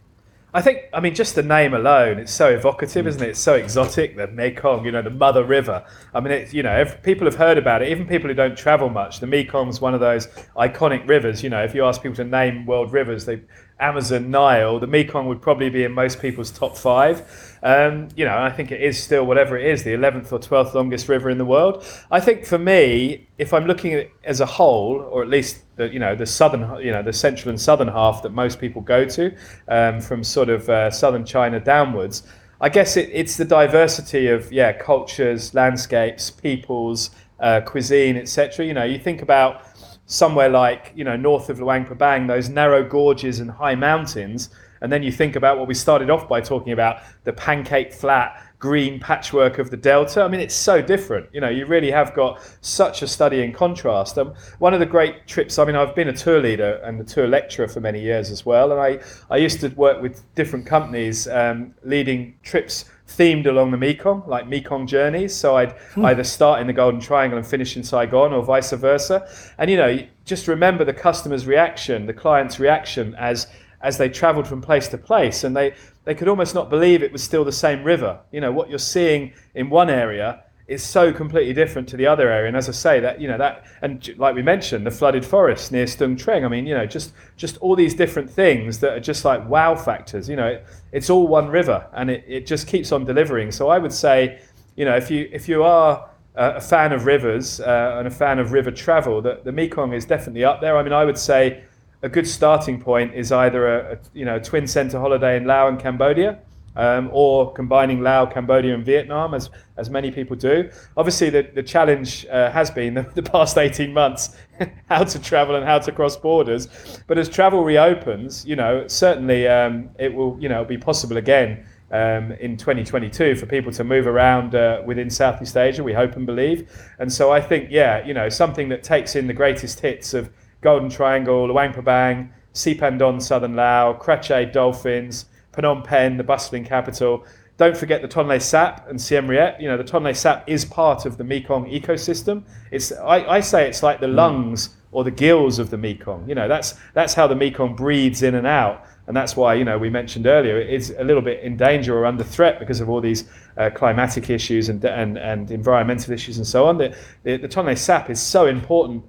Speaker 3: I think, I mean, just the name alone, it's so evocative, isn't it? It's so exotic, the Mekong, you know, the Mother River. I mean, it's, you know, if people have heard about it, even people who don't travel much. The Mekong's one of those iconic rivers. You know, if you ask people to name world rivers, the Amazon, Nile, the Mekong would probably be in most people's top five. Um, you know, I think it is still whatever it is, the 11th or 12th longest river in the world. I think for me, if I'm looking at it as a whole, or at least the you know the southern, you know, the central and southern half that most people go to, um, from sort of uh, southern China downwards. I guess it, it's the diversity of yeah cultures, landscapes, peoples, uh, cuisine, etc. You know, you think about somewhere like you know north of Luang Prabang, those narrow gorges and high mountains, and then you think about what we started off by talking about the pancake flat green patchwork of the delta. I mean, it's so different. You know, you really have got such a study in contrast. Um, one of the great trips. I mean, I've been a tour leader and a tour lecturer for many years as well, and I I used to work with different companies um, leading trips themed along the Mekong, like Mekong journeys. So I'd hmm. either start in the Golden Triangle and finish in Saigon, or vice versa. And you know, just remember the customer's reaction, the client's reaction as as they travelled from place to place, and they they could almost not believe it was still the same river. You know, what you're seeing in one area is so completely different to the other area. And as I say, that you know that, and like we mentioned, the flooded forest near Stung Treng. I mean, you know, just just all these different things that are just like wow factors. You know, it, it's all one river, and it, it just keeps on delivering. So I would say, you know, if you if you are a fan of rivers uh, and a fan of river travel, that the Mekong is definitely up there. I mean, I would say a good starting point is either a, a you know twin center holiday in Laos and Cambodia um, or combining Laos, Cambodia, and Vietnam, as, as many people do. Obviously, the, the challenge uh, has been the, the, past 18 months *laughs* how to travel and how to cross borders. But as travel reopens, you know, certainly um, it will you know be possible again um, in 2022 for people to move around uh, within Southeast Asia. We hope and believe, and so I think, yeah, you know, something that takes in the greatest hits of Golden Triangle, Luang Prabang, Sipandon, Southern Laos, Kratie Dolphins, Phnom Penh, the bustling capital. Don't forget the Tonle Sap and Siem Reap. You know, the Tonle Sap is part of the Mekong ecosystem. It's I, I say it's like the lungs or the gills of the Mekong. You know, that's that's how the Mekong breathes in and out, and that's why you know we mentioned earlier it's a little bit in danger or under threat because of all these uh, climatic issues and, and and environmental issues and so on. The, the, the Tonle Sap is so important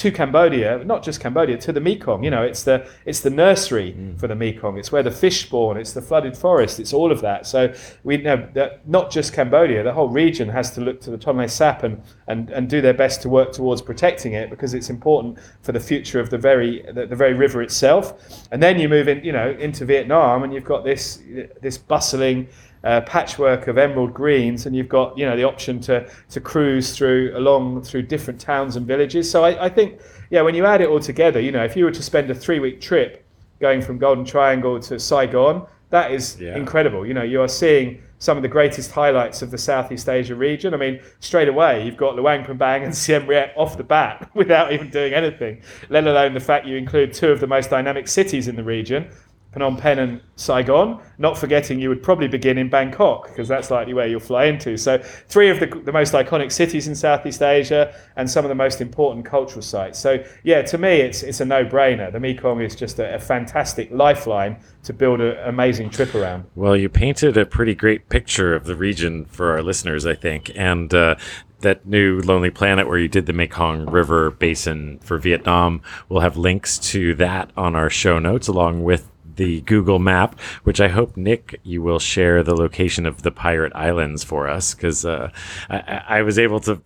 Speaker 3: to Cambodia, not just Cambodia, to the Mekong. You know, it's the it's the nursery mm. for the Mekong. It's where the fish spawn. It's the flooded forest. It's all of that. So we know that not just Cambodia, the whole region has to look to the Tonle Sap and, and, and do their best to work towards protecting it because it's important for the future of the very the, the very river itself. And then you move in, you know, into Vietnam, and you've got this this bustling uh, patchwork of emerald greens, and you've got you know the option to to cruise through along through different towns and villages. So I, I think yeah, when you add it all together, you know, if you were to spend a three week trip going from Golden Triangle to Saigon, that is yeah. incredible. You know, you are seeing some of the greatest highlights of the Southeast Asia region. I mean, straight away, you've got Luang Prabang and *laughs* Siem Reap off the bat *laughs* without even doing anything, let alone the fact you include two of the most dynamic cities in the region Phnom Penh and Saigon, not forgetting you would probably begin in Bangkok because that's likely where you'll fly into. So, three of the, the most iconic cities in Southeast Asia and some of the most important cultural sites. So, yeah, to me, it's, it's a no brainer. The Mekong is just a, a fantastic lifeline to build an amazing trip around.
Speaker 1: Well, you painted a pretty great picture of the region for our listeners, I think. And uh, that new Lonely Planet where you did the Mekong River Basin for Vietnam. We'll have links to that on our show notes along with the Google map, which I hope, Nick, you will share the location of the Pirate Islands for us because uh, I, I was able to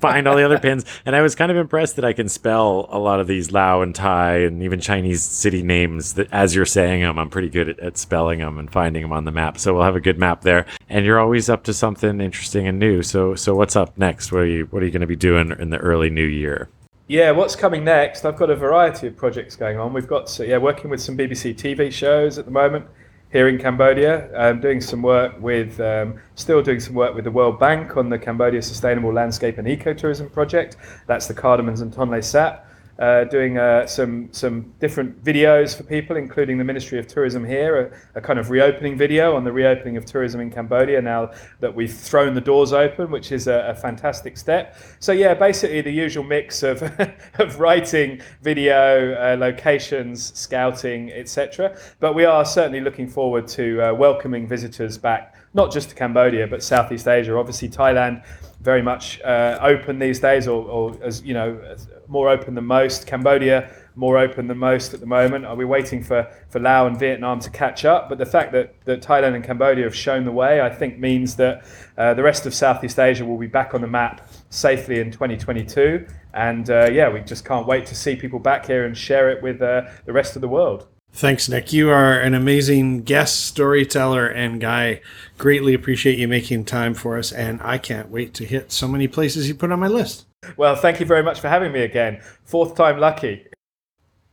Speaker 1: find all the other pins. *laughs* And I was kind of impressed that I can spell a lot of these Lao and Thai and even Chinese city names that as you're saying them, I'm pretty good at, at, spelling them and finding them on the map. So we'll have a good map there. And you're always up to something interesting and new. So so what's up next? What are you what are you going to be doing in the early new year?
Speaker 3: Yeah, what's coming next? I've got a variety of projects going on. We've got yeah, working with some BBC TV shows at the moment here in Cambodia. I'm doing some work with, um, still doing some work with the World Bank on the Cambodia Sustainable Landscape and Ecotourism Project. That's the Cardamoms and Tonle Sap uh, doing uh, some some different videos for people, including the Ministry of Tourism here, a, a, kind of reopening video on the reopening of tourism in Cambodia now that we've thrown the doors open, which is a, a fantastic step. So yeah, basically the usual mix of *laughs* of writing, video, uh, locations, scouting, etc. But we are certainly looking forward to uh, welcoming visitors back, not just to Cambodia but Southeast Asia. Obviously, Thailand very much uh, open these days, or, or as you know, more open than most. Cambodia more open than most at the moment. Are we waiting for, for Laos and Vietnam to catch up? But the fact that, that Thailand and Cambodia have shown the way, I think, means that uh, the rest of Southeast Asia will be back on the map safely in 2022. And uh, yeah, we just can't wait to see people back here and share it with uh, the rest of the world.
Speaker 2: Thanks, Nick. You are an amazing guest, storyteller, and guy. Greatly appreciate you making time for us, and I can't wait to hit so many places you put on my list.
Speaker 3: Well, thank you very much for having me again. Fourth time lucky.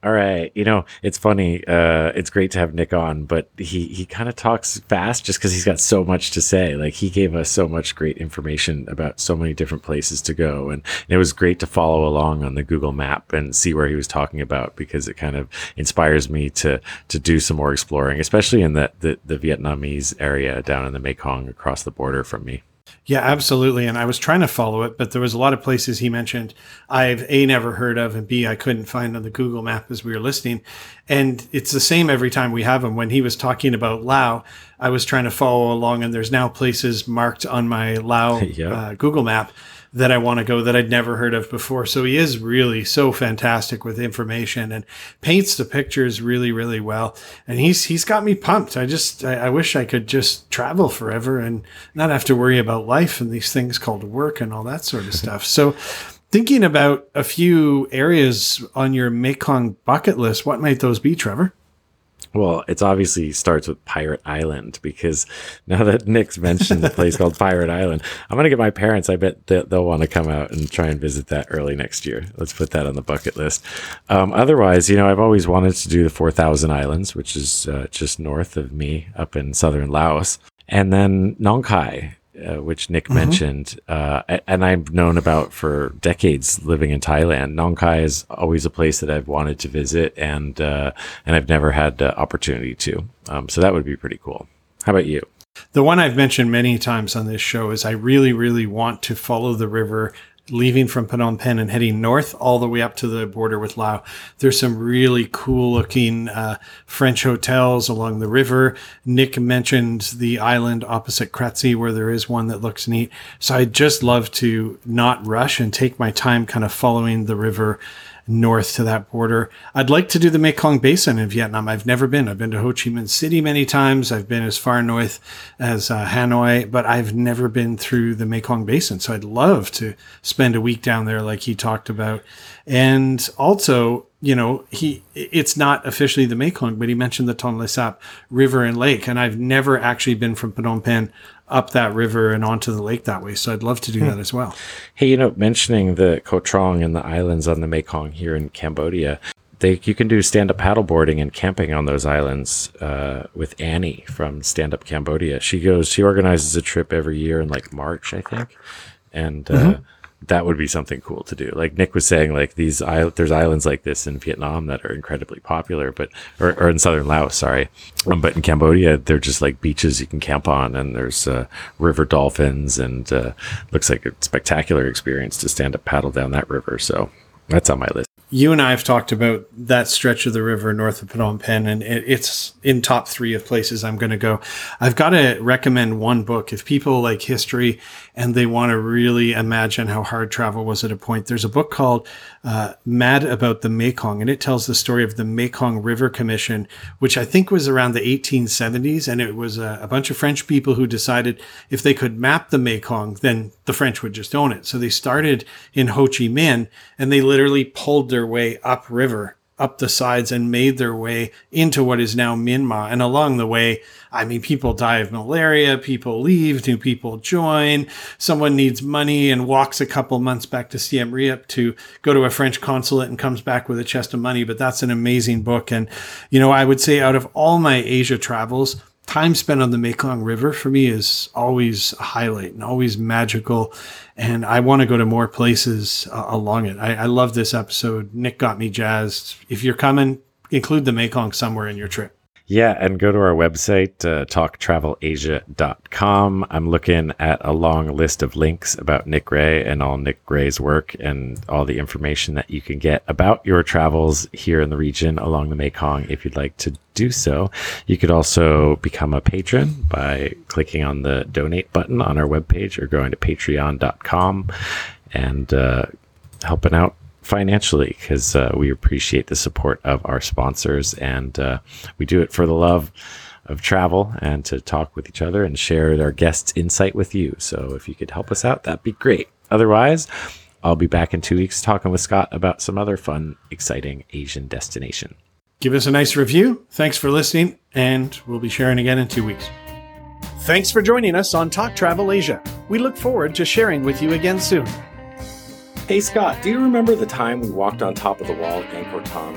Speaker 1: All right. You know, it's funny. Uh, it's great to have Nick on, but he, he kind of talks fast just because he's got so much to say. Like, he gave us so much great information about so many different places to go. And, and it was great to follow along on the Google map and see where he was talking about because it kind of inspires me to, to do some more exploring, especially in the, the, the Vietnamese area down in the Mekong across the border from me.
Speaker 2: Yeah, absolutely. And I was trying to follow it, but there was a lot of places he mentioned I've A, never heard of, and B, I couldn't find on the Google map as we were listening. And it's the same every time we have him. When he was talking about Lao, I was trying to follow along, and there's now places marked on my Lao *laughs* yeah. uh, Google map that I want to go that I'd never heard of before. So he is really so fantastic with information and paints the pictures really, really well. And he's he's got me pumped. I just I, I wish I could just travel forever and not have to worry about life and these things called work and all that sort of *laughs* stuff. So thinking about a few areas on your Mekong bucket list, what might those be, Trevor?
Speaker 1: Well, it's obviously starts with Pirate Island because now that Nick's mentioned a place called Pirate Island, I'm going to get my parents. I bet they'll, they'll want to come out and try and visit that early next year. Let's put that on the bucket list. Um, otherwise, you know, I've always wanted to do the 4,000 Islands, which is uh, just north of me up in southern Laos. And then Nong Khai, uh, which Nick mm-hmm. mentioned, uh, and I've known about for decades living in Thailand. Nong Khai is always a place that I've wanted to visit, and uh, and I've never had the opportunity to. Um, so that would be pretty cool. How about you?
Speaker 2: The one I've mentioned many times on this show is I really, really want to follow the river leaving from Phnom Penh and heading north all the way up to the border with Laos. There's some really cool looking uh, French hotels along the river. Nick mentioned the island opposite Kratie where there is one that looks neat. So I'd just love to not rush and take my time kind of following the river north to that border. I'd like to do the Mekong Basin in Vietnam. I've never been. I've been to Ho Chi Minh City many times. I've been as far north as uh, Hanoi, but I've never been through the Mekong Basin. So I'd love to spend a week down there, like he talked about. And also, you know, he it's not officially the Mekong, but he mentioned the Tonle Sap River and Lake, and I've never actually been from Phnom Penh up that river and onto the lake that way. So I'd love to do hmm. that as well.
Speaker 1: Hey, you know, mentioning the Koh Trong and the islands on the Mekong here in Cambodia, they, you can do stand up paddleboarding and camping on those islands uh, with Annie from Stand Up Cambodia. She goes, she organizes a trip every year in like March, I think. And uh, mm-hmm that would be something cool to do. Like Nick was saying, like these there's islands like this in Vietnam that are incredibly popular, but or, or in southern Laos, sorry, um, but in Cambodia they're just like beaches you can camp on, and there's uh, river dolphins, and uh, looks like a spectacular experience to stand up paddle down that river. So that's on my list
Speaker 2: you and I have talked about that stretch of the river north of Phnom Penh, and it's in top three of places I'm going to go. I've got to recommend one book. If people like history and they want to really imagine how hard travel was at a point, there's a book called uh, Mad About the Mekong, and it tells the story of the Mekong River Commission, which I think was around the 1870s. And it was a, a bunch of French people who decided if they could map the Mekong, then the French would just own it. So they started in Ho Chi Minh and they literally pulled their way upriver, up the sides, and made their way into what is now Myanmar. And along the way, I mean, people die of malaria, people leave, new people join. Someone needs money and walks a couple months back to Siem Reap to go to a French consulate and comes back with a chest of money. But that's an amazing book. And, you know, I would say out of all my Asia travels, time spent on the Mekong River for me is always a highlight and always magical. And I want to go to more places uh, along it. I, I love this episode. Nick got me jazzed. If you're coming, include the Mekong somewhere in your trip.
Speaker 1: Yeah, and go to our website, uh, talktravelasia.com. I'm looking at a long list of links about Nick Ray and all Nick Ray's work and all the information that you can get about your travels here in the region along the Mekong if you'd like to do so. You could also become a patron by clicking on the donate button on our webpage or going to patreon.com and uh, helping out financially because uh, we appreciate the support of our sponsors and uh, we do it for the love of travel and to talk with each other and share our guests' insight with you. So if you could help us out, that'd be great. Otherwise, I'll be back in two weeks talking with Scott about some other fun, exciting Asian destination.
Speaker 2: Give us a nice review. Thanks for listening, and we'll be sharing again in two weeks. Thanks for joining us on Talk Travel Asia. We look forward to sharing with you again soon.
Speaker 1: Hey Scott, do you remember the time we walked on top of the wall at Angkor Thom